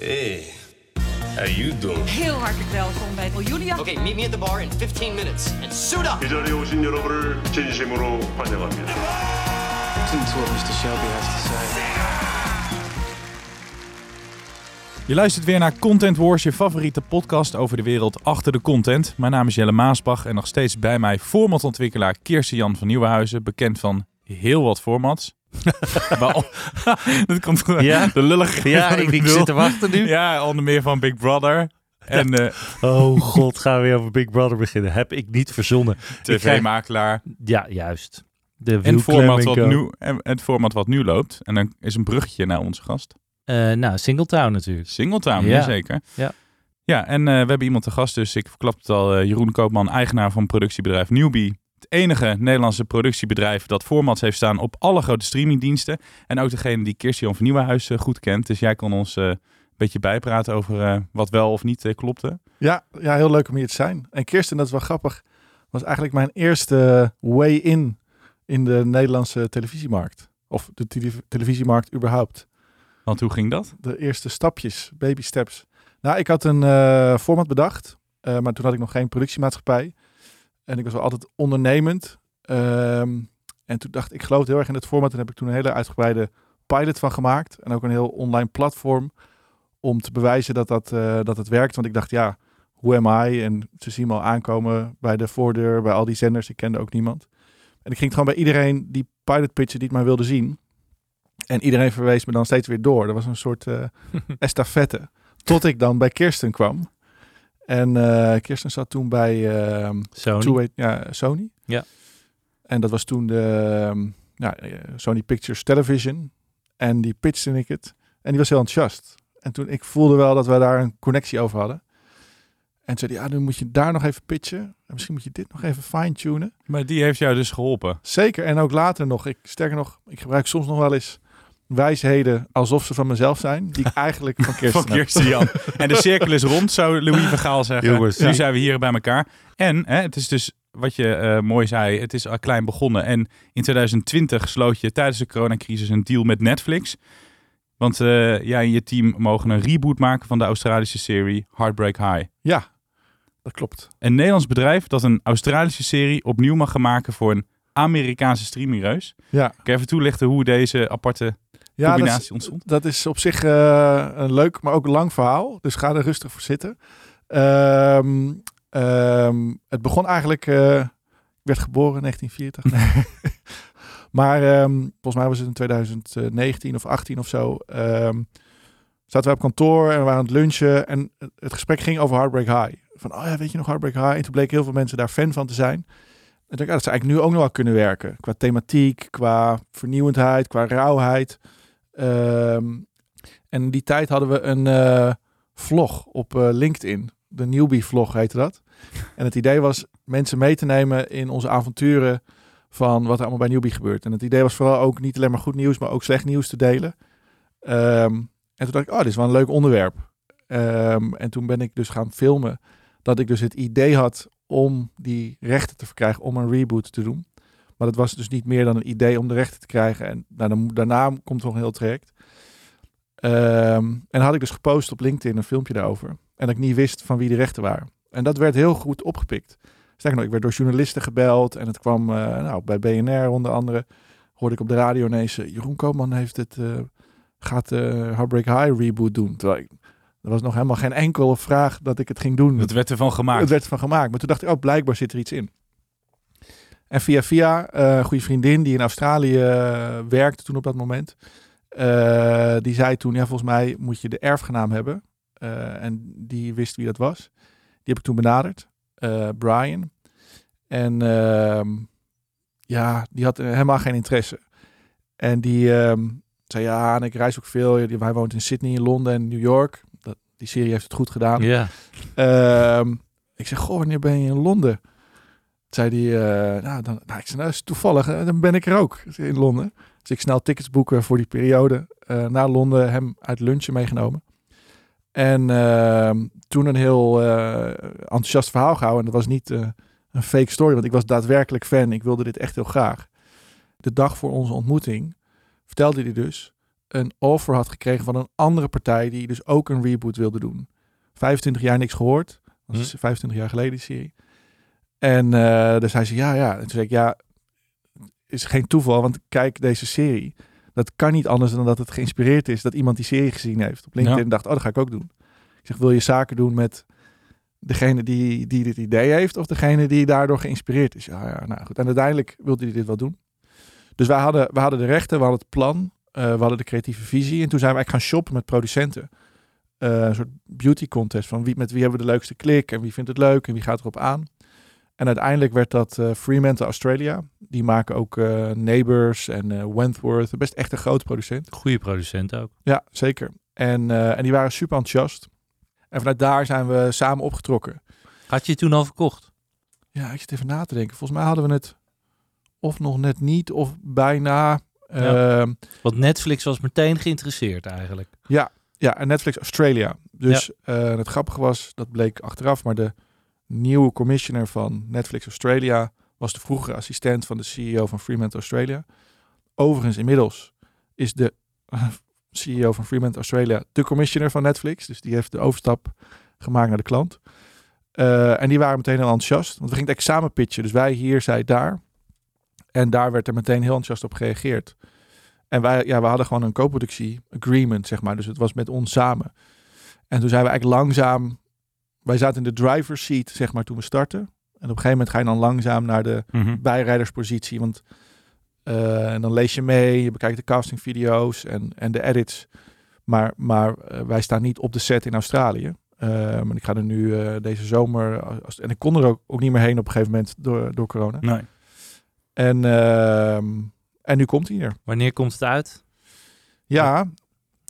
Hey, how you doing? Heel hartelijk welkom bij Julia. Okay, meet me at the bar in 15 minutes and suit up. 이 자리에 오신 여러분을 진심으로 환영합니다. Listen to what Mr. Shelby has to say. Je luistert weer naar Content Wars, je favoriete podcast over de wereld achter de content. Mijn naam is Jelle Maasbach en nog steeds bij mij formatontwikkelaar Kirsten Jan van Nieuwenhuizen, bekend van heel wat formats. Dat komt Ja? de lullige Ja, ik, zit te wachten nu. Ja, onder meer van Big Brother en eh Oh god, gaan we weer over Big Brother beginnen. Heb ik niet verzonnen. Tv-makelaar. Ja, juist. De En Wil format wat nu, en het format wat nu loopt. En dan is een bruggetje naar onze gast. Eh, nou, Singletown natuurlijk. Singletown, Ja. zeker. Ja. Ja, en eh, we hebben iemand te gast, dus ik verklap het al. Jeroen Koopman, eigenaar van productiebedrijf Newbie. Enige Nederlandse productiebedrijf dat formats heeft staan op alle grote streamingdiensten. En ook degene die Kirsten van Nieuwenhuis eh, goed kent. Dus jij kon ons eh, een beetje bijpraten over eh, wat wel of niet klopte. Ja, ja, heel leuk om hier te zijn. En Kirsten, dat is wel grappig, was eigenlijk mijn eerste way in in de Nederlandse televisiemarkt. Of de tele- televisiemarkt überhaupt. Want hoe ging dat? De eerste stapjes, baby steps. Nou, ik had een format bedacht, maar toen had ik nog geen productiemaatschappij. En ik was wel altijd ondernemend. Ehm, en toen dacht ik, ik geloof heel erg in het format. En heb ik toen een hele uitgebreide pilot van gemaakt. En ook een heel online platform om te bewijzen dat, dat, eh, dat het werkt. Want ik dacht, ja, who am I? En ze zien me al aankomen bij de voordeur, bij al die zenders. Ik kende ook niemand. En ik ging het gewoon bij iedereen die pilot pitchen die het maar wilde zien. En iedereen verwees me dan steeds weer door. Dat was een soort eh estafette. Tot ik dan bij Kirsten kwam. En eh, Kirsten zat toen bij ehm, Sony. Two ja, Sony. Ja. En dat was toen de ehm, ja, eh, Sony Pictures Television. En die pitchte ik het. En die was heel enthousiast. En toen ik voelde wel dat we daar een connectie over hadden. En zei hij, ja, nu moet je daar nog even pitchen. En misschien moet je dit nog even fine-tunen. Maar die heeft jou dus geholpen. Zeker. En ook later nog. Ik, sterker nog, ik gebruik soms nog wel eens wijsheden alsof ze van mezelf zijn. Die ik eigenlijk van Kirsten Van. Kirsten Jan. En de cirkel is rond, zou Louis van Gaal zeggen. Jongens. nu Ja. zijn we hier bij elkaar. En hè, het is dus, wat je eh, mooi zei, het is al klein begonnen. En in 2020 sloot je tijdens de coronacrisis een deal met Netflix. Want eh, jij en je team mogen een reboot maken van de Australische serie Heartbreak High. Ja, dat klopt. Een Nederlands bedrijf dat een Australische serie opnieuw mag gaan maken voor een Amerikaanse streamingreus. Ja. Kan je even toelichten hoe deze aparte Ja, dat ontstond? dat is op zich eh, een leuk, maar ook lang verhaal. Dus ga er rustig voor zitten. Ehm, ehm, het begon eigenlijk... eh, ik werd geboren in 1940. maar ehm, volgens mij was het in 2019 of 18 of zo. zaten we op kantoor en we waren aan het lunchen. En het- gesprek ging over Heartbreak High. Van, oh ja, weet je nog Heartbreak High? En toen bleken heel veel mensen daar fan van te zijn. En ik dacht, ja, dat zou eigenlijk nu ook nog wel kunnen werken. Qua thematiek, qua vernieuwendheid, qua rauwheid. Ehm, en in die tijd hadden we een eh, vlog op eh, LinkedIn. De newbie vlog heette dat. En het idee was mensen mee te nemen in onze avonturen van wat er allemaal bij newbie gebeurt. En het idee was vooral ook niet alleen maar goed nieuws, maar ook slecht nieuws te delen. Ehm, en toen dacht ik, oh, dit is wel een leuk onderwerp. Ehm, en toen ben ik dus gaan filmen dat ik dus het idee had om die rechten te verkrijgen om een reboot te doen. Maar dat was dus niet meer dan een idee om de rechten te krijgen. En nou, daarna komt nog een heel traject. Ehm, en had ik dus gepost op LinkedIn een filmpje daarover. En dat ik niet wist van wie de rechten waren. En dat werd heel goed opgepikt. Sterker nog, ik werd door journalisten gebeld. En het kwam eh, nou, bij BNR onder andere. Hoorde ik op de radio ineens... eh, Jeroen Koopman heeft het, eh, gaat eh Heartbreak High reboot doen. Terwijl ik, er was nog helemaal geen enkele vraag dat ik het ging doen. Het werd ervan gemaakt. Het werd van gemaakt. Maar toen dacht ik, oh, blijkbaar zit er iets in. En via via, eh, een goede vriendin die in Australië eh, werkte toen op dat moment. eh, die zei toen, ja, volgens mij moet je de erfgenaam hebben. En die wist wie dat was. Die heb ik toen benaderd. Brian. En ehm, ja, die had helemaal geen interesse. En die ehm, zei, ja, en ik reis ook veel. Hij woont in Sydney, in Londen en New York. Dat, die serie heeft het goed gedaan. Ja. Ehm, ik zeg, goh, wanneer ben je in Londen? Zei hij, eh, nou, dan, nou, ik zei, nou, is toevallig, eh, dan ben ik er ook in Londen. Dus ik snel tickets boeken voor die periode eh, naar Londen, hem uit lunchen meegenomen. En ehm, toen een heel enthousiast verhaal gehouden. En dat was niet een fake story, want ik was daadwerkelijk fan. Ik wilde dit echt heel graag. De dag voor onze ontmoeting vertelde hij dus een offer had gekregen van een andere partij die dus ook een reboot wilde doen. 25 jaar niks gehoord. Dat is 25 jaar geleden die serie. En eh dus hij zei ja, ja. En toen zei ik ja, is geen toeval, want kijk deze serie. Dat kan niet anders dan dat het geïnspireerd is dat iemand die serie gezien heeft op LinkedIn Ja. dacht, oh, dat ga ik ook doen. Ik zeg, wil je zaken doen met degene die, die dit idee heeft of degene die daardoor geïnspireerd is? Ja, ja, nou goed. En uiteindelijk wilde hij dit wel doen. Dus wij hadden, we hadden de rechten, we hadden het plan, eh, we hadden de creatieve visie. En toen zijn we eigenlijk gaan shoppen met producenten. Eh, een soort beauty contest van wie, met wie hebben we de leukste klik en wie vindt het leuk en wie gaat erop aan. En uiteindelijk werd dat eh Fremantle Australia. Die maken ook eh, Neighbours en eh, Wentworth. Best echt een groot producent. Goede producent ook. Ja, zeker. En, en die waren super enthousiast. En vanuit daar zijn we samen opgetrokken. Had je het toen al verkocht? Ja, ik zit even na te denken. Volgens mij hadden we het of nog net niet of bijna. Ja. Ehm, Want Netflix was meteen geïnteresseerd eigenlijk. Ja, en Netflix Australia. Dus het grappige was, dat bleek achteraf, maar de nieuwe commissioner van Netflix Australia was de vroegere assistent van de CEO van Fremantle Australia. Overigens, inmiddels is de eh, CEO van Fremantle Australia de commissioner van Netflix. Dus die heeft de overstap gemaakt naar de klant. Eh, en die waren meteen heel enthousiast. Want we gingen het echt samen pitchen. Dus wij hier, zij daar. En daar werd er meteen heel enthousiast op gereageerd. En wij, ja, we hadden gewoon een co-productie agreement, zeg maar. Dus het was met ons samen. En toen zijn we eigenlijk langzaam... Wij zaten in de driver's seat, zeg maar, toen we starten. En op een gegeven moment ga je dan langzaam naar de Mhm. bijrijderspositie. Want eh, en dan lees je mee, je bekijkt de castingvideo's en, en de edits. Maar, maar eh, wij staan niet op de set in Australië. Ehm, en ik ga er nu eh, deze zomer... Als, en ik kon er ook, ook niet meer heen op een gegeven moment door, door corona. Nee. En, ehm, en nu komt hij hier. Wanneer komt het uit? Ja,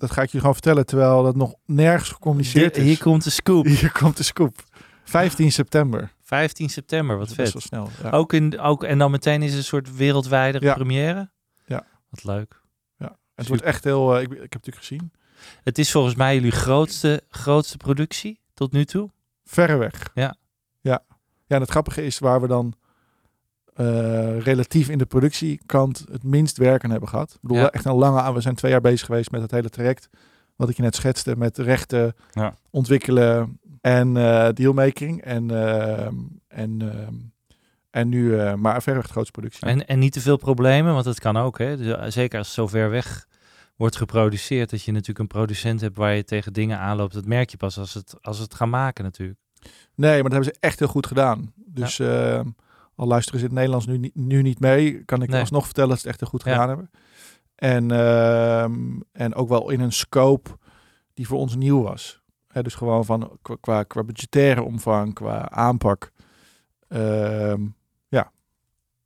dat ga ik je gewoon vertellen, terwijl dat nog nergens gecommuniceerd is. hier komt de scoop. Hier komt de scoop. 15 september. 15 september, wat vet. best wel snel. Ja. Ook in, ook, en dan meteen is het een soort wereldwijde Ja. première? Ja. Wat leuk. het wordt echt heel... eh, ik, ik heb het natuurlijk gezien. Het is volgens mij jullie grootste, grootste productie tot nu toe. Verre weg. Ja. Ja. Ja, en het grappige is waar we dan eh, relatief in de productiekant het minst werk aan hebben gehad. Ik bedoel, Ja. echt een lange aan. We zijn twee jaar bezig geweest met het hele traject. Wat ik je net schetste met rechten Ja. ontwikkelen en eh, dealmaking. En, ehm, en, ehm, en nu, eh, maar verreweg de grootste productie. En, en niet te veel problemen, want dat kan ook. Hè? Dus, zeker als het zo ver weg wordt geproduceerd, dat je natuurlijk een producent hebt waar je tegen dingen aanloopt. Dat merk je pas als het, als het gaan maken natuurlijk. Nee, maar dat hebben ze echt heel goed gedaan. Dus eh, al luisteren ze in het Nederlands nu, niet- nu niet mee, kan ik Nee. alsnog vertellen dat ze het echt heel goed Ja. gedaan hebben. En, ehm, en ook wel in een scope die voor ons nieuw was. Hè, dus gewoon van qua, qua, qua budgettaire omvang, qua aanpak. Ehm, ja.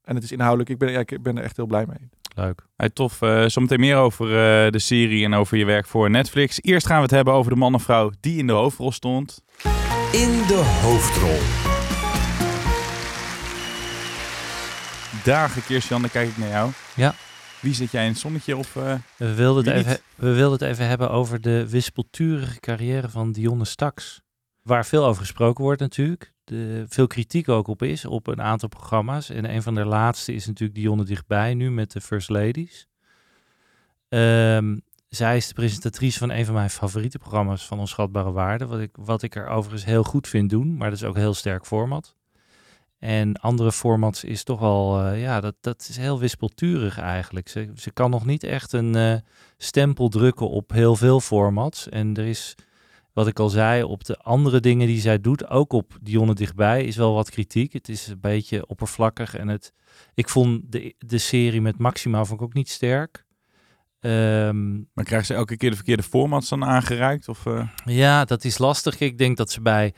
En het is inhoudelijk, ik ben, ja, ik ben er echt heel blij mee. Leuk. Hey, tof. Eh, zometeen meer over eh, de serie en over je werk voor Netflix. Eerst gaan we het hebben over de man en vrouw die in de hoofdrol stond. In de hoofdrol. Dagen, Kirsten, dan kijk ik naar jou. Ja. Wie zit jij in het zonnetje of... eh, We wilden, het even, we wilden het even hebben over de wispelturige carrière van Dionne Staks. Waar veel over gesproken wordt natuurlijk. De, veel kritiek ook op is, op een aantal programma's. En een van de laatste is natuurlijk Dionne Dichtbij, nu met de First Ladies. Ehm, zij is de presentatrice van een van mijn favoriete programma's van Onschatbare Waarde. Wat ik, wat ik er overigens heel goed vind doen, maar dat is ook een heel sterk format. En andere formats is toch wel, eh, ja, dat, dat is heel wispelturig eigenlijk. Ze, ze kan nog niet echt een eh, stempel drukken op heel veel formats. En er is, wat ik al zei, op de andere dingen die zij doet, ook op Dionne Dichtbij, is wel wat kritiek. Het is een beetje oppervlakkig. En het, ik vond de, de serie met Maxima vond ik ook niet sterk. Ehm, maar krijgen ze elke keer de verkeerde formats dan aangereikt? Of, eh? ja, dat is lastig. Ik denk dat ze bij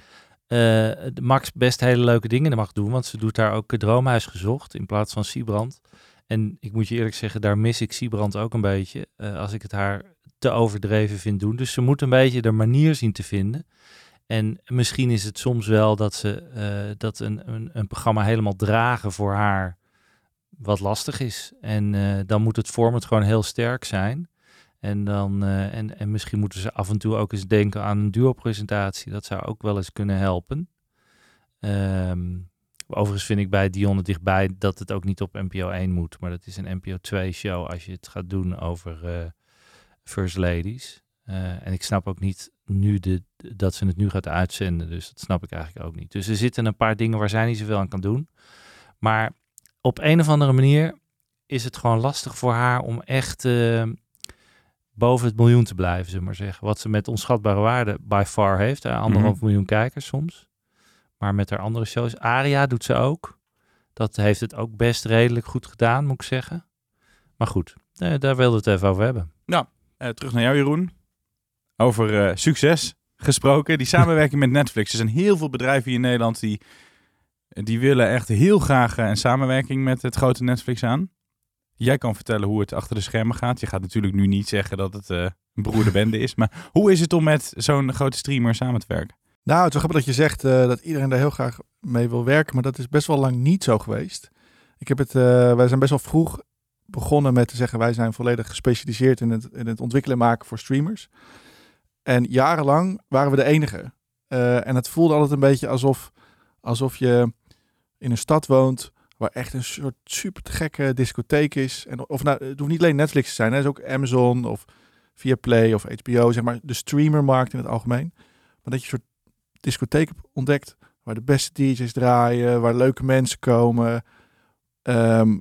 de Max best hele leuke dingen mag doen. Want ze doet daar ook Droomhuis gezocht in plaats van Siebrand. En ik moet je eerlijk zeggen, daar mis ik Siebrand ook een beetje. eh, als ik het haar te overdreven vind doen. Dus ze moet een beetje de manier zien te vinden. En misschien is het soms wel dat ze eh, dat een, een, een programma helemaal dragen voor haar wat lastig is. En dan moet het format gewoon heel sterk zijn. En, dan, eh, en, en misschien moeten ze af en toe ook eens denken aan een duo-presentatie. Dat zou ook wel eens kunnen helpen. Ehm, overigens vind ik bij Dionne dichtbij dat het ook niet op NPO 1 moet. Maar dat is een NPO 2 show als je het gaat doen over eh, First Ladies. Eh, en ik snap ook niet nu de, dat ze het nu gaat uitzenden. Dus dat snap ik eigenlijk ook niet. Dus er zitten een paar dingen waar zij niet zoveel aan kan doen. Maar op een of andere manier is het gewoon lastig voor haar om echt boven het miljoen te blijven, zullen we maar zeggen. Wat ze met onschatbare waarde by far heeft. Hè? Anderhalf Mhm. miljoen kijkers soms. Maar met haar andere shows. Aria doet ze ook. Dat heeft het ook best redelijk goed gedaan, moet ik zeggen. Maar goed, eh, daar wilde het even over hebben. Eh, terug naar jou, Jeroen. Over eh, succes gesproken. Die samenwerking met Netflix. Er zijn heel veel bedrijven hier in Nederland die, die willen echt heel graag een samenwerking met het grote Netflix aan. Jij kan vertellen hoe het achter de schermen gaat. Je gaat natuurlijk nu niet zeggen dat het eh, een broerde bende is. Maar hoe is het om met zo'n grote streamer samen te werken? Nou, het is wel dat je zegt eh, dat iedereen daar heel graag mee wil werken, maar dat is best wel lang niet zo geweest. Ik heb het, eh, wij zijn best wel vroeg begonnen met te zeggen wij zijn volledig gespecialiseerd in het, in het ontwikkelen en maken voor streamers. En jarenlang waren we de enige. En het voelde altijd een beetje alsof, alsof je in een stad woont waar echt een soort super te gekke discotheek is. En of nou, het hoeft niet alleen Netflix te zijn, hè. het is ook Amazon of Viaplay of HBO, zeg maar de streamermarkt in het algemeen. Maar dat je een soort discotheek hebt ontdekt waar de beste DJ's draaien, waar leuke mensen komen. Ehm,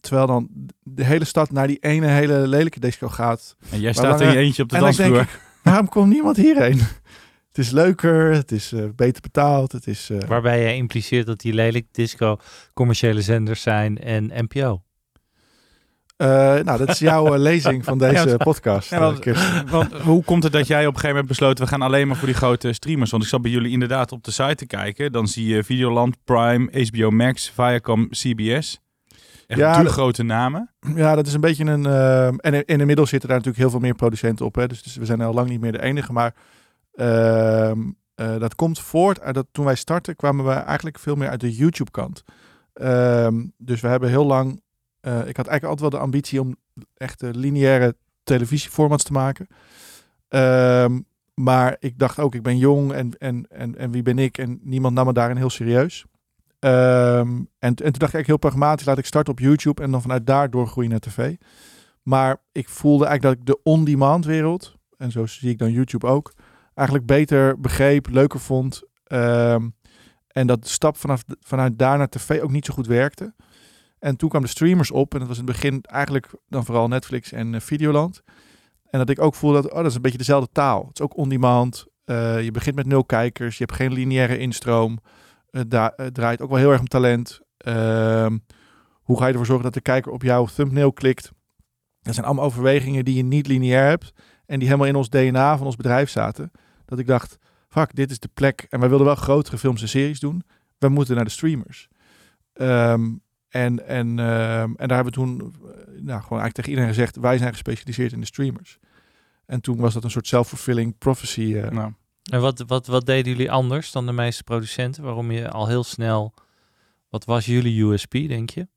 terwijl dan de hele stad naar die ene hele lelijke disco gaat. En jij staat in je eentje op de dansvloer. waarom komt niemand hierheen? Het is leuker, het is eh, beter betaald, het is... eh, Waarbij je impliceert dat die lelijk disco commerciële zenders zijn en NPO. eh, nou, dat is jouw lezing van deze podcast. Ja, want, hoe komt het dat jij op een gegeven moment besloten... we gaan alleen maar voor die grote streamers? Want ik zat bij jullie inderdaad op de site te kijken. Dan zie je Videoland, Prime, HBO Max, Viacom, CBS. Echt Ja, dat- grote namen. Ja, dat is een beetje een. en in, in inmiddels zitten daar natuurlijk heel veel meer producenten op. Hè? Dus, dus we zijn al lang niet meer de enige. Maar dat komt voort uit dat toen wij startten, kwamen we eigenlijk veel meer uit de YouTube-kant. Ehm, dus we hebben heel lang. eh, ik had eigenlijk altijd wel de ambitie om echt eh, lineaire televisieformats te maken. Ehm, maar ik dacht ook, ik ben jong en, en, en, en wie ben ik? En niemand nam me daarin heel serieus. Ehm, en, en toen dacht ik heel pragmatisch, laat ik starten op YouTube en dan vanuit daar doorgroeien naar tv. Maar ik voelde eigenlijk dat ik de on-demand wereld, en zo zie ik dan YouTube ook, eigenlijk beter begreep, leuker vond. Ehm, en dat de stap vanaf, vanuit daar naar tv ook niet zo goed werkte. En toen kwamen de streamers op en dat was in het begin eigenlijk dan vooral Netflix en eh, Videoland. En dat ik ook voelde dat, oh, dat is een beetje dezelfde taal. Het is ook on-demand. Eh, je begint met nul kijkers, je hebt geen lineaire instroom. Het draait ook wel heel erg om talent. Ehm, hoe ga je ervoor zorgen dat de kijker op jouw thumbnail klikt? Dat zijn allemaal overwegingen die je niet lineair hebt. En die helemaal in ons DNA van ons bedrijf zaten. Dat ik dacht, fuck, dit is de plek. En wij wilden wel grotere films en series doen. We moeten naar de streamers. Ehm, en, en, ehm, en daar hebben we toen eh, nou, gewoon eigenlijk tegen iedereen gezegd... wij zijn gespecialiseerd in de streamers. En toen was dat een soort self-fulfilling prophecy. Nou, En wat, wat, wat deden jullie anders dan de meeste producenten? Waarom je al heel snel... Wat was jullie USP, denk je?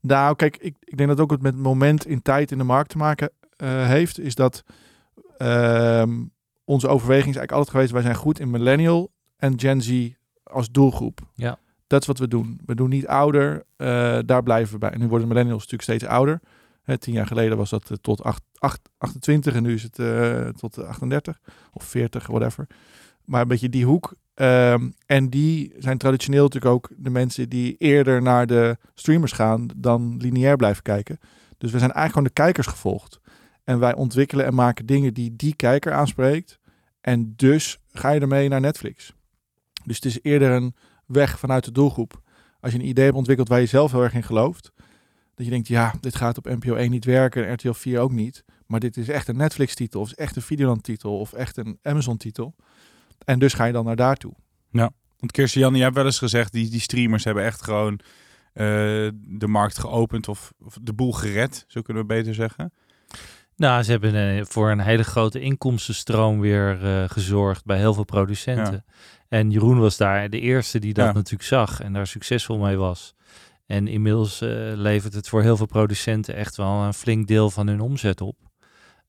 Nou, kijk, ik, ik denk dat ook het met moment in tijd in de markt te maken eh, heeft. Is dat ehm, onze overweging is eigenlijk altijd geweest: wij zijn goed in millennial en Gen Z als doelgroep. Ja. Dat is wat we doen. We doen niet ouder, eh, daar blijven we bij. En nu worden millennials natuurlijk steeds ouder. Hè, tien jaar geleden was dat eh, tot acht, acht- 28 en nu is het eh, tot eh, 38 of 40, whatever. Maar een beetje die hoek. Ehm, en die zijn traditioneel natuurlijk ook de mensen die eerder naar de streamers gaan dan lineair blijven kijken. Dus we zijn eigenlijk gewoon de kijkers gevolgd. En wij ontwikkelen en maken dingen die die kijker aanspreekt. En dus ga je ermee naar Netflix. Dus het is eerder een weg vanuit de doelgroep. Als je een idee hebt ontwikkeld waar je zelf heel erg in gelooft. Dat je denkt, ja, dit gaat op NPO 1 niet werken, RTL 4 ook niet. Maar dit is echt een Netflix-titel, of is echt een Videoland-titel, of echt een Amazon-titel. En dus ga je dan naar daartoe. want Kirsten Jan, jij hebt wel eens gezegd... die, die streamers hebben echt gewoon eh, de markt geopend... Of, of de boel gered, zo kunnen we beter zeggen. Nou, ze hebben eh, voor een hele grote inkomstenstroom weer eh, gezorgd bij heel veel producenten. En Jeroen was daar de eerste die dat Ja. natuurlijk zag en daar succesvol mee was. En inmiddels eh, levert het voor heel veel producenten echt wel een flink deel van hun omzet op.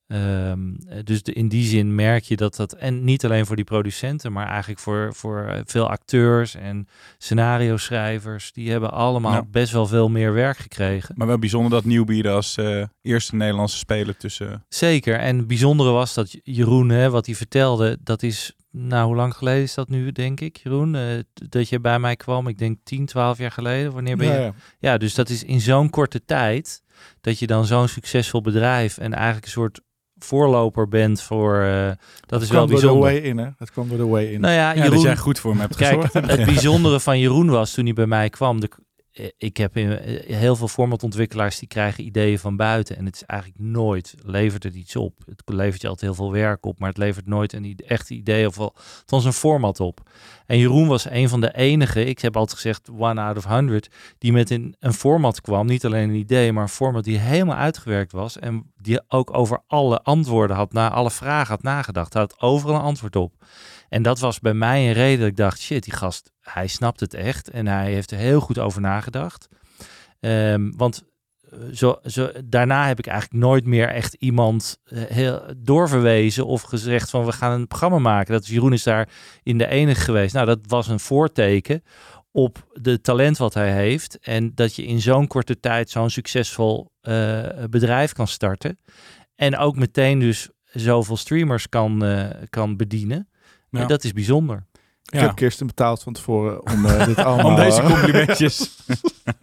Ehm, eh, dus de, in die zin merk je dat dat, en niet alleen voor die producenten, maar eigenlijk voor, voor eh, veel acteurs en scenario schrijvers, die hebben allemaal best wel veel meer werk gekregen. Maar wel bijzonder dat Newbie er als eh, eerste Nederlandse speler tussen... Zeker. En het bijzondere was dat Jeroen, hè, wat hij vertelde, dat is, nou, hoe lang geleden is dat nu, denk ik, Jeroen? Eh, dat je bij mij kwam, ik denk 10, 12 jaar geleden. Wanneer ben je? Ja, dus dat is in zo'n korte tijd dat je dan zo'n succesvol bedrijf en eigenlijk een soort voorloper bent voor. eh, dat is wel kwam door de bijzonder. way in, hè? Dat kwam door de way in. Nou ja, Ja, Jeroen, dat jij goed voor hem hebt Kijk, gezorgd. het bijzondere van Jeroen was toen hij bij mij kwam. De, eh, ik heb in, eh, heel veel formatontwikkelaars die krijgen ideeën van buiten. En het is eigenlijk nooit, levert het iets op. Het levert je altijd heel veel werk op, maar het levert nooit een echt idee of wel, althans een format op. En Jeroen was een van de enige, ik heb altijd gezegd one out of hundred, die met een, een format kwam. Niet alleen een idee, maar een format die helemaal uitgewerkt was. En die ook over alle antwoorden had, na alle vragen had nagedacht. Had overal een antwoord op. En dat was bij mij een reden dat ik dacht, shit, die gast, hij snapt het echt. En hij heeft er heel goed over nagedacht. Ehm, want eh, zo, zo, daarna heb ik eigenlijk nooit meer echt iemand eh, heel doorverwezen of gezegd van we gaan een programma maken. Dat Jeroen is daar in de enige geweest. Nou, dat was een voorteken op de talent wat hij heeft. En dat je in zo'n korte tijd zo'n succesvol eh, bedrijf kan starten. En ook meteen dus zoveel streamers kan, eh, kan bedienen. Ja. En dat is bijzonder. Ik Ja. heb Kirsten betaald van tevoren om eh, dit allemaal... Om deze complimentjes.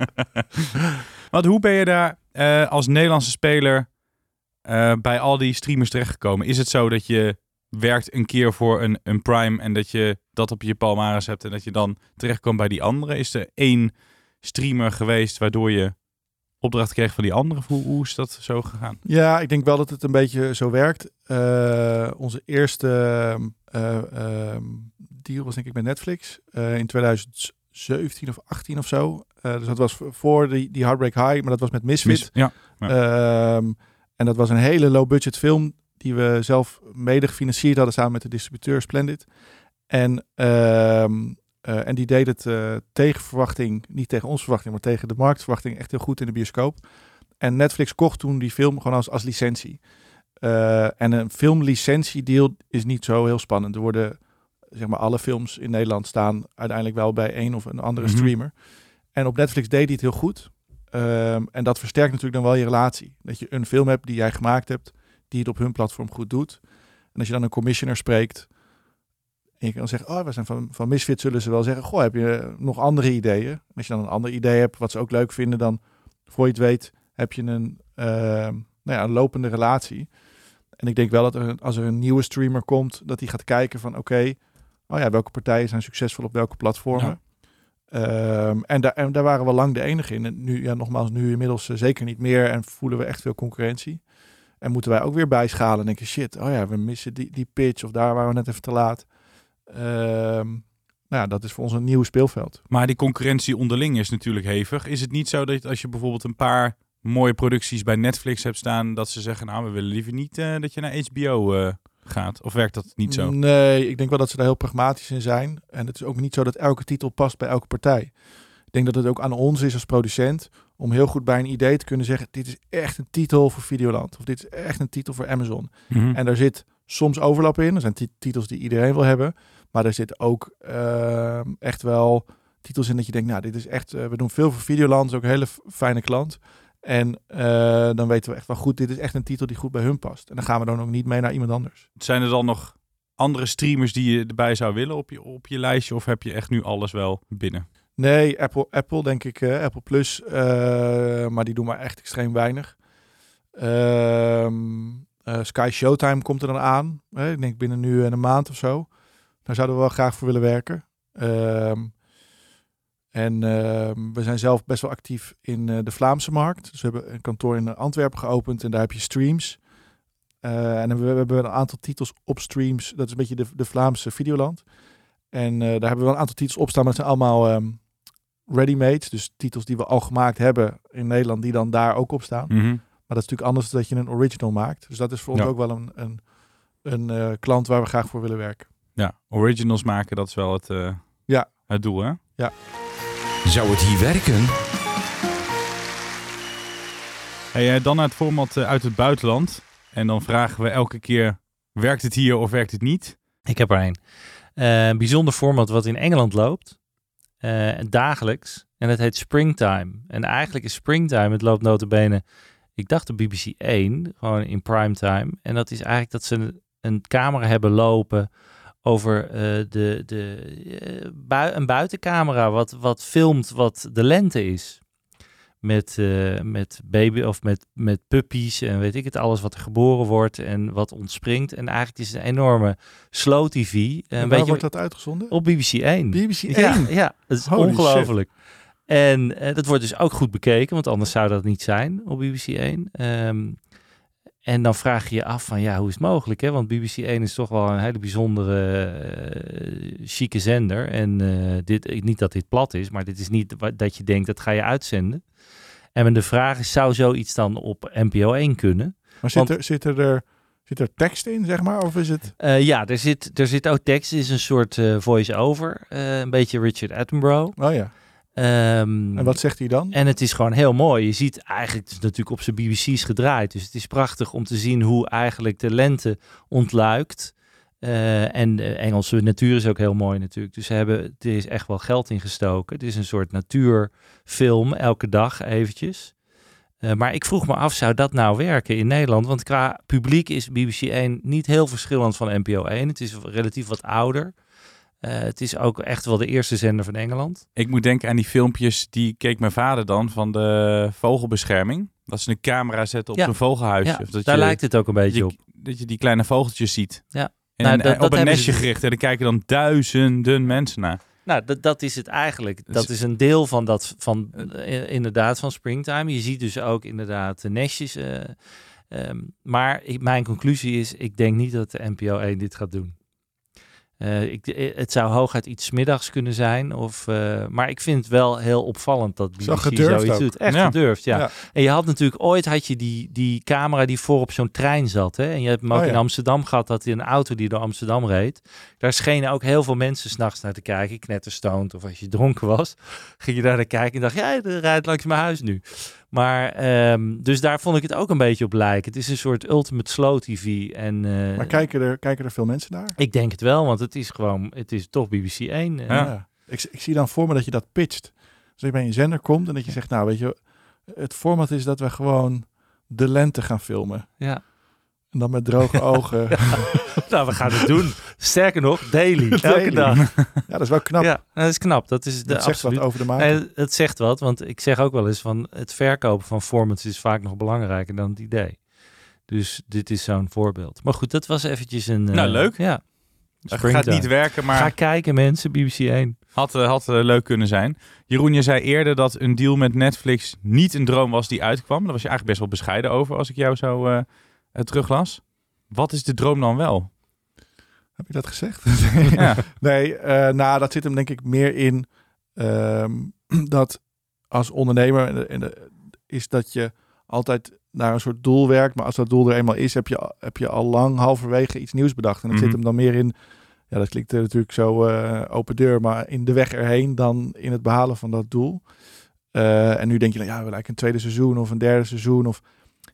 Want hoe ben je daar eh, als Nederlandse speler eh, bij al die streamers terechtgekomen? Is het zo dat je werkt een keer voor een, een Prime en dat je dat op je palmares hebt en dat je dan terechtkomt bij die andere? Is er één streamer geweest waardoor je opdracht kreeg van die andere? Hoe, hoe is dat zo gegaan? Ja, ik denk wel dat het een beetje zo werkt. Eh, onze eerste eh, ehm, deal was denk ik met Netflix eh, in 2017 of 18 of zo. Dus dat was voor die, die Heartbreak High, maar dat was met Misfit. Mis- ja. Ehm, en dat was een hele low budget film die we zelf mede gefinancierd hadden samen met de distributeur Splendid. En, ehm, eh, en die deed het eh, tegen verwachting, niet tegen onze verwachting, maar tegen de marktverwachting echt heel goed in de bioscoop. En Netflix kocht toen die film gewoon als, als licentie. Eh, en een filmlicentiedeal is niet zo heel spannend. Er worden, zeg maar, alle films in Nederland staan uiteindelijk wel bij één of een andere Mhm. streamer. En op Netflix deed hij het heel goed. Ehm, en dat versterkt natuurlijk dan wel je relatie. Dat je een film hebt die jij gemaakt hebt, die het op hun platform goed doet. En als je dan een commissioner spreekt, en je kan zeggen, oh, we zijn van, van Misfit, zullen ze wel zeggen, goh, heb je nog andere ideeën? En als je dan een ander idee hebt, wat ze ook leuk vinden, dan, voor je het weet, heb je een, ehm, nou ja, een lopende relatie. En ik denk wel dat er, als er een nieuwe streamer komt, dat hij gaat kijken van, oké, oh ja, welke partijen zijn succesvol op welke platformen? Ehm, en, daar, en daar waren we lang de enige in. En nu, ja, nogmaals, nu inmiddels eh, zeker niet meer. En voelen we echt veel concurrentie. En moeten wij ook weer bijschalen. En denken, shit, oh ja, we missen die, die pitch. Of daar waren we net even te laat. Ehm, nou ja, dat is voor ons een nieuw speelveld. Maar die concurrentie onderling is natuurlijk hevig. Is het niet zo dat als je bijvoorbeeld een paar mooie producties bij Netflix hebt staan, dat ze zeggen, nou, we willen liever niet eh, dat je naar HBO eh, gaat? Of werkt dat niet zo? Nee, ik denk wel dat ze daar heel pragmatisch in zijn. En het is ook niet zo dat elke titel past bij elke partij. Ik denk dat het ook aan ons is als producent om heel goed bij een idee te kunnen zeggen: dit is echt een titel voor Videoland. Of dit is echt een titel voor Amazon. Mhm. En daar zit soms overlap in. Er zijn ti- titels die iedereen wil hebben. Maar er zit ook ehm, echt wel titels in dat je denkt, nou, dit is echt, eh, we doen veel voor Videoland, is ook een hele fijne klant. En eh, dan weten we echt wel goed, dit is echt een titel die goed bij hun past. En dan gaan we dan ook niet mee naar iemand anders. Zijn er dan nog andere streamers die je erbij zou willen op je, op je lijstje? Of heb je echt nu alles wel binnen? Nee, Apple, Apple denk ik, eh, Apple Plus, eh, maar die doen maar echt extreem weinig. Ehm, eh, Sky Showtime komt er dan aan. Ik denk binnen nu en een maand of zo. Daar zouden we wel graag voor willen werken. Ehm, en ehm, we zijn zelf best wel actief in de Vlaamse markt. Dus we hebben een kantoor in Antwerpen geopend en daar heb je streams. En we, hebben een aantal titels op streams. Dat is een beetje de, de Vlaamse Videoland. En daar hebben we wel een aantal titels op staan, maar het zijn allemaal ready-made. Dus titels die we al gemaakt hebben in Nederland, die dan daar ook op staan. Mhm. Maar dat is natuurlijk anders dan dat je een original maakt. Dus dat is voor ons Ja. ook wel een, een, een eh, klant waar we graag voor willen werken. Ja, originals maken, dat is wel het, eh, Ja. het doel, hè? Zou het hier werken? Hey, eh, dan naar het format uit het buitenland. En dan vragen we elke keer, werkt het hier of werkt het niet? Ik heb er een. Eh, een bijzonder format wat in Engeland loopt. Eh, dagelijks. En dat heet Springtime. En eigenlijk is Springtime, het loopt notabene, ik dacht de BBC 1, gewoon in primetime. En dat is eigenlijk dat ze een, camera hebben lopen over eh, de, de, eh, een buitencamera wat, wat filmt wat de lente is. Met, eh, met baby of met, met puppies en weet ik het, alles wat er geboren wordt en wat ontspringt. En eigenlijk is het een enorme slow TV. En waar beetje wordt dat uitgezonden? op BBC 1. BBC 1. Ja, ja, dat is ongelooflijk. En eh, dat wordt dus ook goed bekeken, want anders zou dat niet zijn op BBC 1. Ehm, en dan vraag je je af van, ja, hoe is het mogelijk? Hè? Want BBC 1 is toch wel een hele bijzondere, eh, chique zender. En eh, dit, niet dat dit plat is, maar dit is niet dat je denkt, dat ga je uitzenden. En de vraag is, zou zoiets dan op NPO 1 kunnen? Maar zit, Want- er, zit, er, er, zit er tekst in, zeg maar? Of is het... Eh, ja, er zit, er zit ook tekst. Het is een soort voice-over. een beetje Richard Attenborough. Oh ja. Ehm, En wat zegt hij dan? En het is gewoon heel mooi. Je ziet eigenlijk, het is natuurlijk op zijn BBC's gedraaid. Dus het is prachtig om te zien hoe eigenlijk de lente ontluikt. Eh, en de Engelse natuur is ook heel mooi natuurlijk. Dus ze hebben, er is echt wel geld in gestoken. Het is een soort natuurfilm, elke dag eventjes. Eh, maar ik vroeg me af, zou dat nou werken in Nederland? Want qua publiek is BBC 1 niet heel verschillend van NPO 1. Het is relatief wat ouder. Eh, het is ook echt wel de eerste zender van Engeland. Ik moet denken aan die filmpjes, die keek mijn vader dan van de vogelbescherming. Dat ze een camera zetten op Ja. zijn vogelhuisje. Ja, Of dat daar je, lijkt het ook een beetje je- op. Dat je die kleine vogeltjes ziet. Ja. En Nou, dat- op dat een nestje ze- gericht. En daar kijken dan duizenden mensen naar. Nou, dat, dat is het eigenlijk. Dat is een deel van dat, van eh, inderdaad, van Springtime. Je ziet dus ook inderdaad de nestjes. eh, ehm, maar ik, mijn conclusie is, ik denk niet dat de NPO 1 dit gaat doen. Eh, ik, eh, het zou hooguit iets middags kunnen zijn. Of, eh, maar ik vind het wel heel opvallend dat Zo BBC gedurfd zoiets ook. doet. Echt Ja. gedurfd, ja. Ja. En je had natuurlijk ooit had je die, die camera die voor op zo'n trein zat. Hè? En je hebt hem ook Oh, ja. in Amsterdam gehad, dat hij een auto die door Amsterdam reed. Daar schenen ook heel veel mensen s'nachts naar te kijken. Knetterstoond of als je dronken was. Ging je daar naar kijken en dacht, ja, er rijdt langs mijn huis nu. Maar, ehm, dus daar vond ik het ook een beetje op lijken. Het is een soort ultimate slow TV. En, eh, Maar kijken er, kijken er veel mensen naar? Ik denk het wel, want het is gewoon, het is toch BBC 1. eh. Ja. Ik, ik zie dan voor me dat je dat pitcht. Dus dat je bij een zender komt en dat je zegt, nou weet je, het format is dat we gewoon de lente gaan filmen. Ja. En dan met droge ogen. nou, we gaan het doen. Sterker nog, daily. Elke Daily. dag. Ja, dat is wel knap. Ja, dat is knap. Dat is de dat zegt absoluut. wat over de. Nee, het zegt wat, want ik zeg ook wel eens van het verkopen van formats is vaak nog belangrijker dan het idee. Dus dit is zo'n voorbeeld. Maar goed, dat was eventjes een... Nou, eh, leuk. Ja. Het gaat niet werken, maar Ga kijken mensen, BBC 1. had, eh, had eh, leuk kunnen zijn. Jeroen, je zei eerder dat een deal met Netflix niet een droom was die uitkwam. Daar was je eigenlijk best wel bescheiden over als ik jou zo eh, teruglas. Wat is de droom dan wel? Heb je dat gezegd? Ja. Nee, eh, nou, dat zit hem denk ik meer in ehm, dat als ondernemer en is dat je altijd naar een soort doel werkt. Maar als dat doel er eenmaal is, heb je, heb je al lang halverwege iets nieuws bedacht. En dat Mhm. zit hem dan meer in, ja, dat klinkt eh, natuurlijk zo eh, open deur, maar in de weg erheen dan in het behalen van dat doel. En nu denk je, dan, ja, we eigenlijk een tweede seizoen of een derde seizoen. Of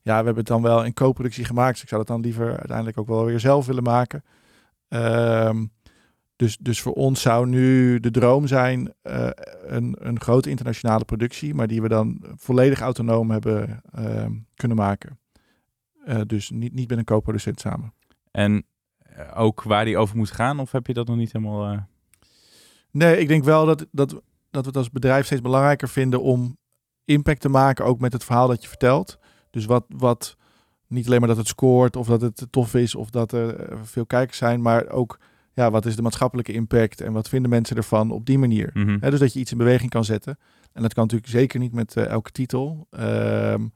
ja, we hebben het dan wel in co-productie gemaakt. Dus ik zou dat dan liever uiteindelijk ook wel weer zelf willen maken. Ehm, dus, dus voor ons zou nu de droom zijn eh, een, een grote internationale productie, maar die we dan volledig autonoom hebben ehm, kunnen maken. Eh, dus niet, niet met een co-producent samen. En eh, ook waar die over moet gaan? Of heb je dat nog niet helemaal... Nee, ik denk wel dat, dat, dat we het als bedrijf steeds belangrijker vinden om impact te maken, ook met het verhaal dat je vertelt. Dus wat, wat niet alleen maar dat het scoort of dat het tof is of dat er eh, veel kijkers zijn, maar ook ja, wat is de maatschappelijke impact en wat vinden mensen ervan op die manier. mhm. Dus dat je iets in beweging kan zetten. En dat kan natuurlijk zeker niet met eh, elke titel. Ehm,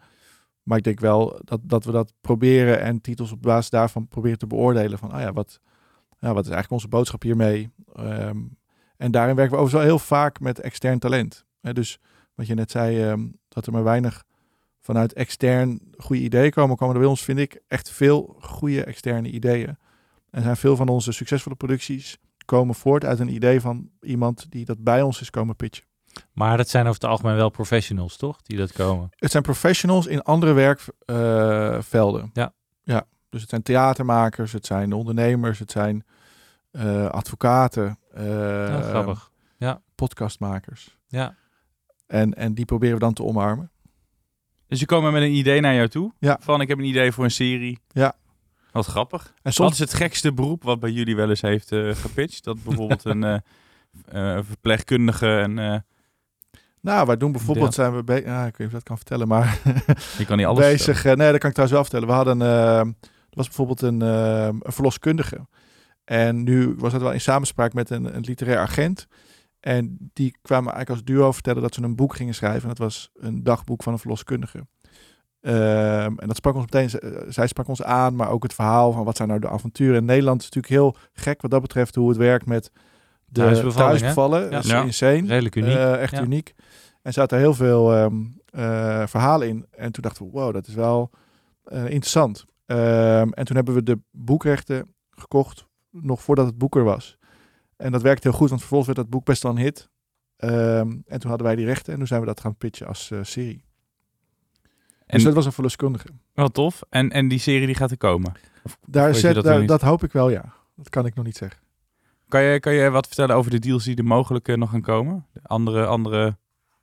maar ik denk wel dat, dat we dat proberen en titels op basis daarvan proberen te beoordelen. Van, ah ja, wat, ja, wat is eigenlijk onze boodschap hiermee? Ehm, en daarin werken we overigens wel heel vaak met extern talent. Dus wat je net zei, ehm, dat er maar weinig vanuit extern goede ideeën komen, komen er bij ons, vind ik, echt veel goede externe ideeën. En zijn veel van onze succesvolle producties komen voort uit een idee van iemand die dat bij ons is komen pitchen. Maar dat zijn over het algemeen wel professionals, toch? Die dat komen. Het zijn professionals in andere werkvelden. Ja. Ja. Dus het zijn theatermakers, het zijn ondernemers, het zijn eh, advocaten, Ja, grappig. podcastmakers. Ja. En, en die proberen we dan te omarmen. Dus je komen met een idee naar jou toe. Ja. Van ik heb een idee voor een serie. Ja. Wat grappig. En Wat soms is het gekste beroep wat bij jullie wel eens heeft eh, gepitcht? Dat bijvoorbeeld een eh, eh, verpleegkundige en Nou, wij doen bijvoorbeeld, zijn we be- ja, ik weet niet of ik dat kan vertellen, maar je kan niet alles bezig. nee, dat kan ik trouwens wel vertellen. We hadden, eh, er was bijvoorbeeld een, eh, een verloskundige. En nu was dat wel in samenspraak met een, een literair agent. En die kwamen eigenlijk als duo vertellen dat ze een boek gingen schrijven. En dat was een dagboek van een verloskundige. Ehm, en dat sprak ons meteen, eh, zij sprak ons aan, maar ook het verhaal van wat zijn nou de avonturen. In Nederland is natuurlijk heel gek wat dat betreft hoe het werkt met de thuisbevallen. Ja. Dat is Ja. insane. Redelijk uniek. Eh, echt Ja. uniek. En zaten heel veel ehm, eh, verhalen in. En toen dachten we, wow, dat is wel eh, interessant. Ehm, en toen hebben we de boekrechten gekocht, nog voordat het boek er was. En dat werkte heel goed, want vervolgens werd dat boek best wel een hit. Ehm, en toen hadden wij die rechten en toen zijn we dat gaan pitchen als eh, serie. En dus dat was een verloskundige. wel tof. En, en die serie die gaat er komen. Daar zet, dat daar- dat hoop ik wel, ja. Dat kan ik nog niet zeggen. Kan je, kan je wat vertellen over de deals die er mogelijk eh, nog gaan komen? De andere, andere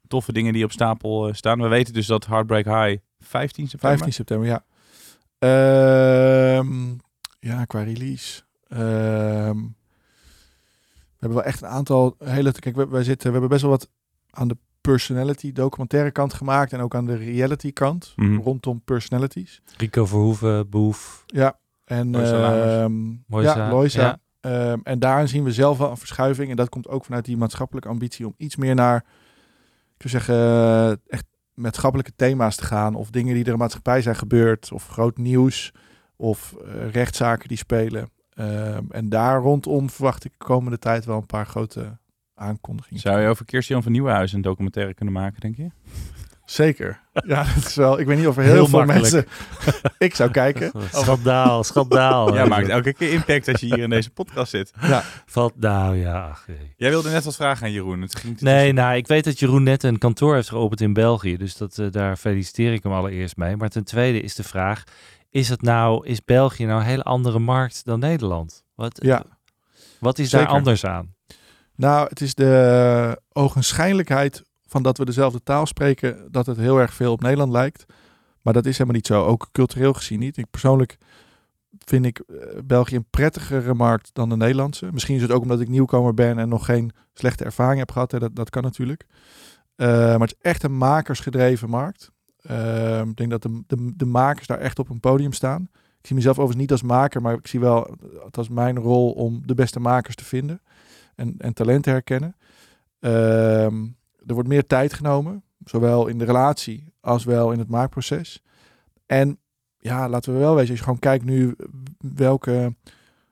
toffe dingen die op stapel eh, staan. We weten dus dat Heartbreak High 15 september. 15 september, ja. Ehm, ja, qua release. Ehm, hebben wel echt een aantal hele... Kijk, we, wij zitten, we hebben best wel wat aan de personality documentaire kant gemaakt. En ook aan de reality kant. Mhm. Rondom personalities. Rico Verhoeven, Boef. Ja. En Loisa ehm, Loisa, ja, Loisa. ja. Ehm, en daarin zien we zelf wel een verschuiving. En dat komt ook vanuit die maatschappelijke ambitie om iets meer naar, ik zou zeggen, eh, echt maatschappelijke thema's te gaan. Of dingen die er in de maatschappij zijn gebeurd. Of groot nieuws. Of eh, rechtszaken die spelen. Ehm, en daar rondom verwacht ik de komende tijd wel een paar grote aankondigingen. Zou je over Kirsten van Nieuwenhuizen een documentaire kunnen maken, denk je? Zeker. Ja, dat is wel. Ik weet niet of er heel, Heel veel makkelijk. mensen. ik zou kijken. Schandaal, schandaal. Ja, maakt elke keer impact als je hier in deze podcast zit. Valt, nou ja, ach, nee. Jij wilde net wat vragen aan Jeroen. Het ging Nee, nou, ik weet dat Jeroen net een kantoor heeft geopend in België. Dus dat, eh, daar feliciteer ik hem allereerst mee. Maar ten tweede is de vraag, is, het nou, is België nou een hele andere markt dan Nederland? Wat, Ja. wat is daar anders aan? Nou, het is de ogenschijnlijkheid van dat we dezelfde taal spreken, dat het heel erg veel op Nederland lijkt. Maar dat is helemaal niet zo, ook cultureel gezien niet. Ik persoonlijk vind ik eh, België een prettigere markt dan de Nederlandse. Misschien is het ook omdat ik nieuwkomer ben en nog geen slechte ervaring heb gehad. Hè. Dat, dat kan natuurlijk. Eh, maar het is echt een makersgedreven markt. Eh, ik denk dat de, de, de makers daar echt op een podium staan. Ik zie mezelf overigens niet als maker, maar ik zie wel het als mijn rol om de beste makers te vinden en, en talent te herkennen. Ehm, er wordt meer tijd genomen, zowel in de relatie als wel in het maakproces. En ja, laten we wel wezen, als je gewoon kijkt nu welke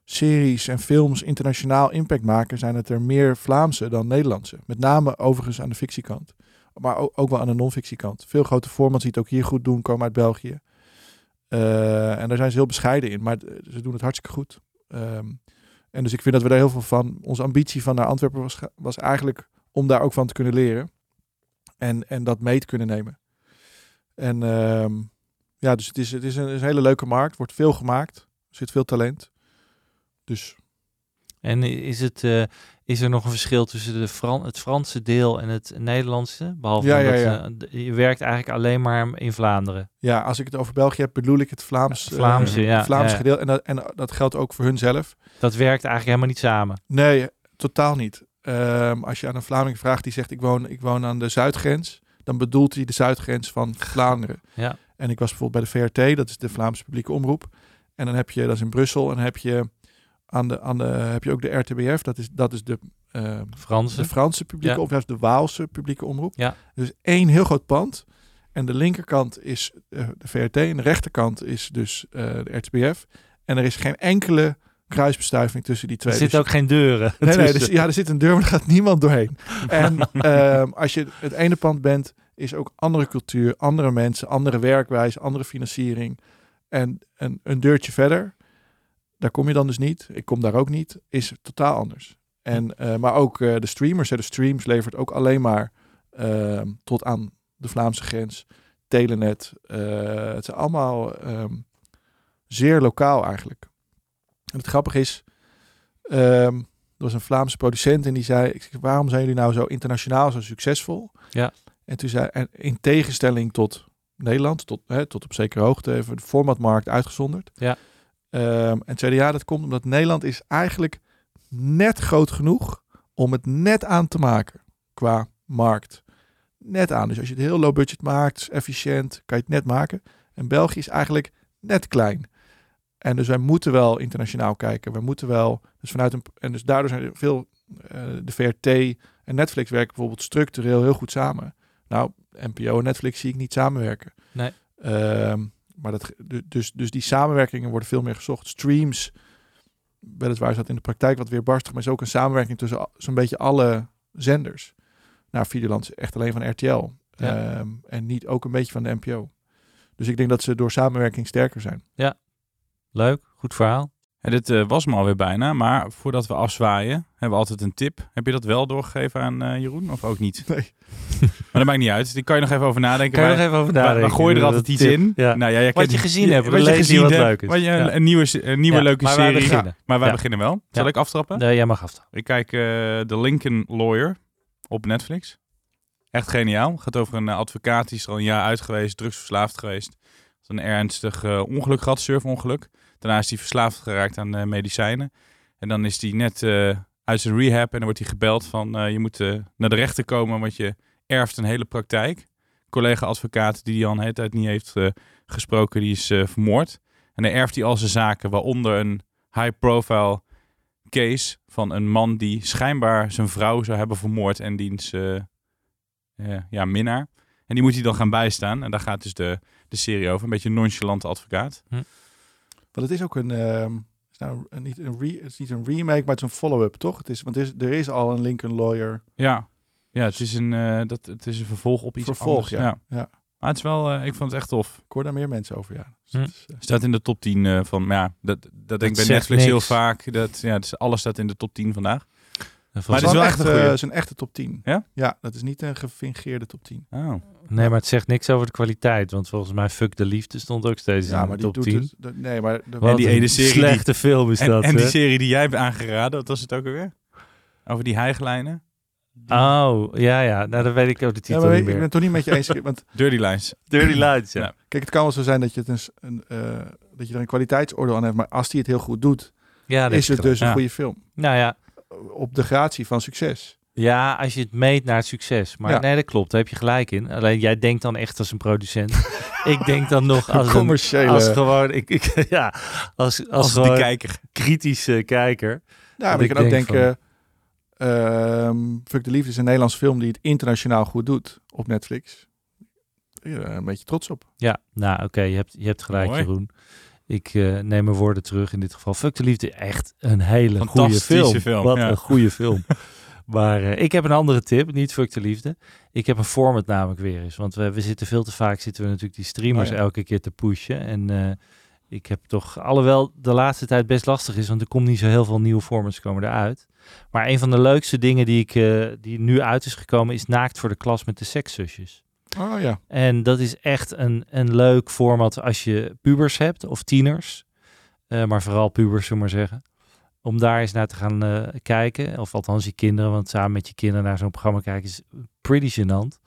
series en films internationaal impact maken, zijn het er meer Vlaamse dan Nederlandse. Met name overigens aan de fictiekant, maar ook, wel aan de non-fictiekant. Veel grote formats die het ook hier goed doen, komen uit België. Eh, en daar zijn ze heel bescheiden in, maar ze doen het hartstikke goed. Ehm, en dus ik vind dat we daar heel veel van. Onze ambitie van naar Antwerpen was, was eigenlijk om daar ook van te kunnen leren. En, en dat mee te kunnen nemen. En ehm, ja, dus het is, het is een, is hele leuke markt. Wordt veel gemaakt. Er zit veel talent. Dus En is, het, eh, is er nog een verschil tussen de Fran het Franse deel en het Nederlandse? Behalve Ja, dan ja, dat, ja. eh, je werkt eigenlijk alleen maar in Vlaanderen. ja, als ik het over België heb, bedoel ik het Vlaams, Vlaamse, eh, ja, Vlaams gedeelte. En dat, en dat geldt ook voor hun zelf. Dat werkt eigenlijk helemaal niet samen. Nee, totaal niet. Ehm, als je aan een Vlaming vraagt die zegt ik woon, ik woon aan de zuidgrens, dan bedoelt hij de zuidgrens van Vlaanderen. Ja. En ik was bijvoorbeeld bij de VRT, dat is de Vlaamse publieke omroep. En dan heb je, dat is in Brussel, en dan heb je aan de, aan de heb je ook de RTBF, dat is, dat is de, ehm, Franse. de Franse publieke Ja. of juist de Waalse publieke omroep. Ja. Dus één heel groot pand. En de linkerkant is eh, de VRT en de rechterkant is dus eh, de RTBF. En er is geen enkele kruisbestuiving tussen die twee. er zitten Dus- ook geen deuren. Nee, nee, dus, ja, er zit een deur, maar er gaat niemand doorheen. En ehm, als je het ene pand bent, is ook andere cultuur, andere mensen, andere werkwijze, andere financiering. En een, een deurtje verder, daar kom je dan dus niet. Ik kom daar ook niet, is totaal anders. En, eh, maar ook eh, de streamers, hè, de streams levert ook alleen maar ehm, tot aan de Vlaamse grens. Telenet, eh, het zijn allemaal ehm, zeer lokaal eigenlijk. En het grappige is, ehm, er was een Vlaamse producent en die zei, ik zeg, waarom zijn jullie nou zo internationaal, zo succesvol? Ja. En toen zei, en in tegenstelling tot Nederland, tot, hè, tot op zekere hoogte, even de formatmarkt uitgezonderd. Ja. Ehm, en zeiden ja, dat komt omdat Nederland is eigenlijk net groot genoeg om het net aan te maken qua markt. Net aan. Dus als je het heel low budget maakt, efficiënt, kan je het net maken. En België is eigenlijk net klein. En dus wij moeten wel internationaal kijken. We moeten wel, dus vanuit een, en dus daardoor zijn er veel, eh, de VRT en Netflix werken bijvoorbeeld structureel heel goed samen. Nou, NPO en Netflix zie ik niet samenwerken. Nee. Ehm, maar dat, du- dus, dus die samenwerkingen worden veel meer gezocht. Streams, weliswaar is dat in de praktijk wat weer barstig, maar is ook een samenwerking tussen zo'n beetje alle zenders. Nou, Videoland is echt alleen van RTL. Ja. Ehm, en niet ook een beetje van de NPO. Dus ik denk dat ze door samenwerking sterker zijn. Leuk, goed verhaal. En dit eh, was me alweer bijna, maar voordat we afzwaaien, hebben we altijd een tip. Heb je dat wel doorgegeven aan eh, Jeroen of ook niet? Nee. Maar dat maakt niet uit. Die kan je nog even over nadenken. Kan je nog even over nadenken? wij gooien er altijd iets in. Ja. Nou, ja, jij Wat je gezien hebt, wat je gezien wat hebt, leuk is. wat je, een, Ja. een nieuwe, een nieuwe Ja, leuke maar wij serie. beginnen. Maar wij Ja. beginnen wel. Zal Ja. ik aftrappen? Nee, jij mag aftrappen. Ik kijk eh The Lincoln Lawyer op Netflix. Echt geniaal. Gaat over een eh, advocaat die is al een jaar uit geweest, drugsverslaafd geweest. Een ernstig eh, ongeluk gehad, surfongeluk. Daarna is hij verslaafd geraakt aan medicijnen. En dan is hij net uit zijn rehab en dan wordt hij gebeld van je moet naar de rechter komen, want je erft een hele praktijk. Collega-advocaat die hij al een hele tijd niet heeft eh, gesproken, die is eh, vermoord. En dan erft hij al zijn zaken, waaronder een high-profile case van een man die schijnbaar zijn vrouw zou hebben vermoord en diens eh, eh, ja, minnaar. En die moet hij dan gaan bijstaan. En daar gaat dus de, de serie over. Een beetje een nonchalante advocaat. Want het is ook een, ehm, is nou een- niet een re, het is niet een remake, maar het is een follow-up, toch? Het is, want is, er is al een Lincoln Lawyer Ja, ja het, is een, eh, dat, het is een vervolg op iets vervolg. anders. Ja. ja. Maar het is wel, eh, ik vond het echt tof. Ik hoor daar meer mensen over, ja. Dus Hm. is, eh, Staat in de top 10 eh, van, maar ja, dat, dat denk ik bij Netflix heel vaak. Dat, ja, dus alles staat in de top 10 vandaag. Maar Maar het is wel echt een eh, het is een echte top 10. Ja? Ja, dat is niet een gefingeerde top 10. Oh. Nee, maar het zegt niks over de kwaliteit. Want volgens mij Fuck de Liefde stond ook steeds Ja, in maar de die top doet 10. het. de- nee, maar de, Wat die een ene serie die- slechte film is En, dat, en die serie die jij hebt aangeraden, wat was het ook alweer? Over die hijglijnen? Oh, ja, ja. Nou, dan weet ik ook de ja, titel niet ik ben het toch niet met je eens. Want Dirty Lines. Dirty Lights, ja. Ja. kijk, het kan wel zo zijn dat je, het een, een, eh, dat je er een kwaliteitsoordeel aan hebt. Maar als die het heel goed doet, Ja, is het dus een Ja. goede film. Nou ja, Op de gratie van succes. Ja, als je het meet naar het succes. Maar Ja. nee, dat klopt. Daar heb je gelijk in. Alleen jij denkt dan echt als een producent. ik denk dan nog als een commerciële. als gewoon ik, ik ja, als als, Als de gewoon kijker. kritische kijker. Ja, maar je ik kan ook denk denken... ehm Fuck de Liefde is een Nederlands film die het internationaal goed doet op Netflix. Ja, een beetje trots op. Ja, nou oké, je, hebt, je hebt gelijk Mooi. Jeroen. Ik eh, neem mijn woorden terug in dit geval. Fuck de Liefde, echt een hele goede Fantastische film. film, Wat ja. een goede film. maar eh, ik heb een andere tip, niet Fuck de Liefde. Ik heb een format namelijk weer eens. Want we, we zitten veel te vaak, zitten we natuurlijk die streamers Oh ja. elke keer te pushen. En eh, ik heb toch, alhoewel de laatste tijd best lastig is, want er komt niet zo heel veel nieuwe formats komen eruit. Maar een van de leukste dingen die, ik, eh, die nu uit is gekomen, is Naakt voor de klas met de sekszusjes. Oh ja. En dat is echt een, een leuk format als je pubers hebt of tieners. Eh, maar vooral pubers, zullen maar zeggen. Om daar eens naar te gaan eh, kijken. Of althans je kinderen, want samen met je kinderen naar zo'n programma kijken is pretty gênant.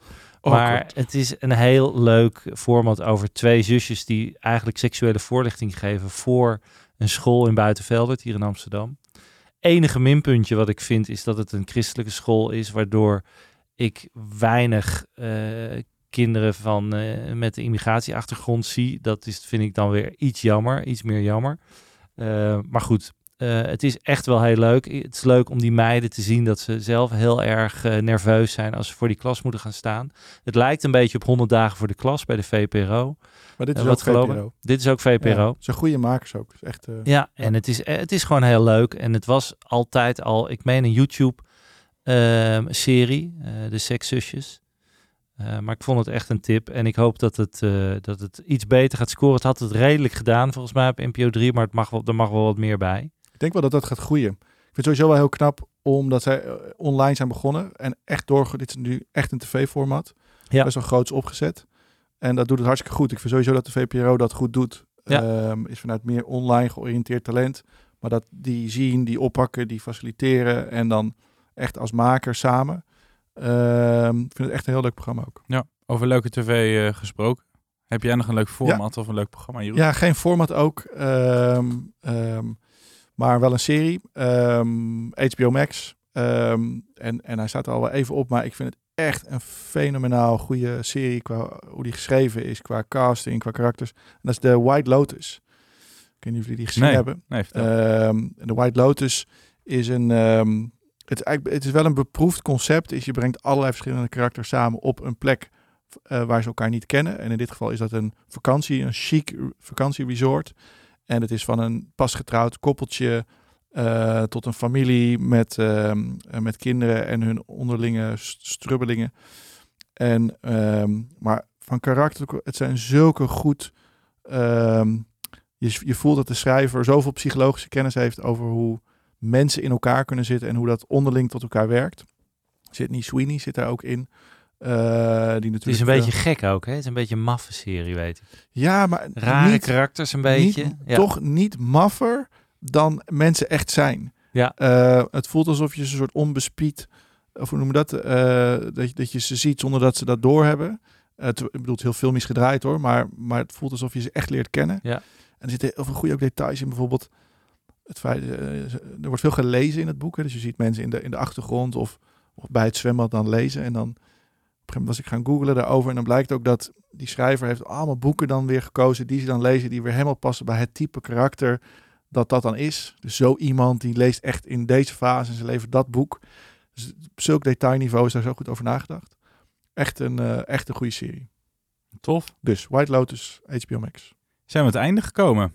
Maar het is een heel leuk format over twee zusjes die eigenlijk seksuele voorlichting geven voor een school in Buitenveldert hier in Amsterdam. Enige minpuntje wat ik vind is dat het een christelijke school is, waardoor ik weinig eh, kinderen van, eh, met een immigratieachtergrond zie. Dat is, vind ik dan weer iets jammer, iets meer jammer. Eh, maar goed, eh, het is echt wel heel leuk. Het is leuk om die meiden te zien dat ze zelf heel erg eh, nerveus zijn als ze voor die klas moeten gaan staan. Het lijkt een beetje op 100 dagen voor de klas bij de VPRO. Maar dit is Eh, ook gelopen? VPRO. Dit is ook VPRO. Ja, zijn goede makers ook. Het is echt, eh, Ja, en het is, eh, het is gewoon heel leuk. En het was altijd al, ik meen een YouTube-serie, eh, de Sekszusjes. Eh, maar ik vond het echt een tip. En ik hoop dat het, eh, dat het iets beter gaat scoren. Het had het redelijk gedaan, volgens mij op NPO 3. Maar het mag wel, er mag wel wat meer bij. Ik denk wel dat dat gaat groeien. Ik vind het sowieso wel heel knap omdat zij eh, online zijn begonnen. En echt door, dit is nu echt een tv-format. Ja. Best wel groots opgezet. En dat doet het hartstikke goed. Ik vind sowieso dat de VPRO dat goed doet. Ja. Ehm, is vanuit meer online georiënteerd talent. Maar dat die zien, die oppakken, die faciliteren en dan echt als maker samen. Ehm, ik vind het echt een heel leuk programma ook. Over leuke tv eh, gesproken. Heb jij nog een leuk format of een leuk programma, Jeroen? Ja, geen format ook. ehm, ehm, maar wel een serie. Ehm, HBO Max. Ehm, en, en hij staat er al wel even op. Maar ik vind het echt een fenomenaal goede serie. Qua hoe die geschreven is. Qua casting, qua karakters. En dat is de White Lotus. Ik weet niet of jullie die gezien Nee. hebben. Nee, vertel. Ehm, de White Lotus is een. ehm, het, is eigenlijk, het is wel een beproefd concept. Is je brengt allerlei verschillende karakters samen op een plek eh, waar ze elkaar niet kennen. En in dit geval is dat een vakantie, een chic vakantieresort. En het is van een pasgetrouwd koppeltje eh, tot een familie met, ehm, eh, met kinderen en hun onderlinge st- strubbelingen. En, ehm, maar van karakter, het zijn zulke goed. ehm, je, je voelt dat de schrijver zoveel psychologische kennis heeft over hoe mensen in elkaar kunnen zitten en hoe dat onderling tot elkaar werkt. Sydney Sweeney zit daar ook in. Eh, die natuurlijk Het is een beetje gek ook, hè? Het is een beetje een maffe serie, weet ik. ja, maar Rare niet, karakters een beetje. niet- ja. toch niet maffer dan mensen echt zijn. Ja. Eh, het voelt alsof je ze een soort onbespied, of hoe noem je dat, eh, dat, je, dat je ze ziet zonder dat ze dat doorhebben. Uh, het, ik bedoel, het heel filmisch gedraaid hoor, maar, maar het voelt alsof je ze echt leert kennen. Ja. En er zitten heel veel goede ook details in, bijvoorbeeld het feit, eh, er wordt veel gelezen in het boek. Hè, dus je ziet mensen in de, in de achtergrond of, of bij het zwembad dan lezen. En dan een gegeven moment was ik gaan googlen daarover en dan blijkt ook dat die schrijver heeft allemaal boeken dan weer gekozen die ze dan lezen, die weer helemaal passen bij het type karakter dat dat dan is. Dus zo iemand die leest echt in deze fase in zijn leven dat boek. Dus op zulk detailniveau is daar zo goed over nagedacht. Echt een, eh, echt een goede serie. Tof. Dus White Lotus, HBO Max. Zijn we aan het einde gekomen.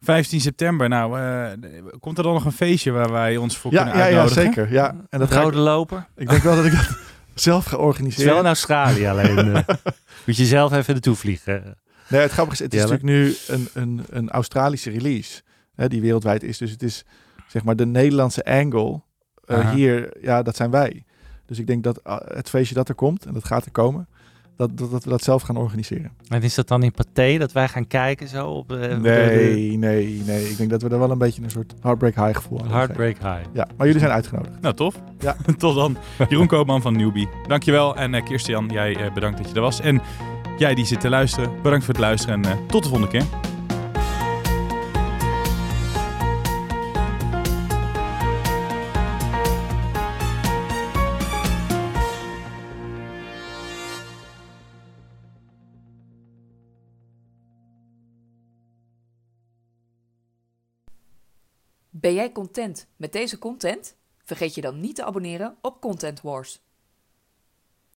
15 september, nou, eh, komt er dan nog een feestje waar wij ons voor Ja, kunnen ja, ja, uitnodigen? zeker. Ja. En dat rode ik, loper. ik denk wel dat ik dat zelf Het is wel in Australië alleen. eh. Moet je zelf even naartoe vliegen. Nee, het grappige is, het is natuurlijk nu een, een, een Australische release. Hè, die wereldwijd is. Dus het is zeg maar de Nederlandse angle. eh, hier, ja, dat zijn wij. Dus ik denk dat uh, het feestje dat er komt, en dat gaat er komen, dat, dat, dat we dat zelf gaan organiseren. En is dat dan in Pathé dat wij gaan kijken zo op eh, de Nee, nee, nee. Ik denk dat we er wel een beetje een soort heartbreak high gevoel aan. Heartbreak High? Ja, maar jullie zijn uitgenodigd. Nou, tof. Ja. Tot dan. Jeroen Koopman van Newbie. Dankjewel. En uh, Kirstian, jij uh, bedankt dat je er was. En jij die zit te luisteren, bedankt voor het luisteren. En uh, tot de volgende keer. Ben jij content met deze content? Vergeet je dan niet te abonneren op Content Wars.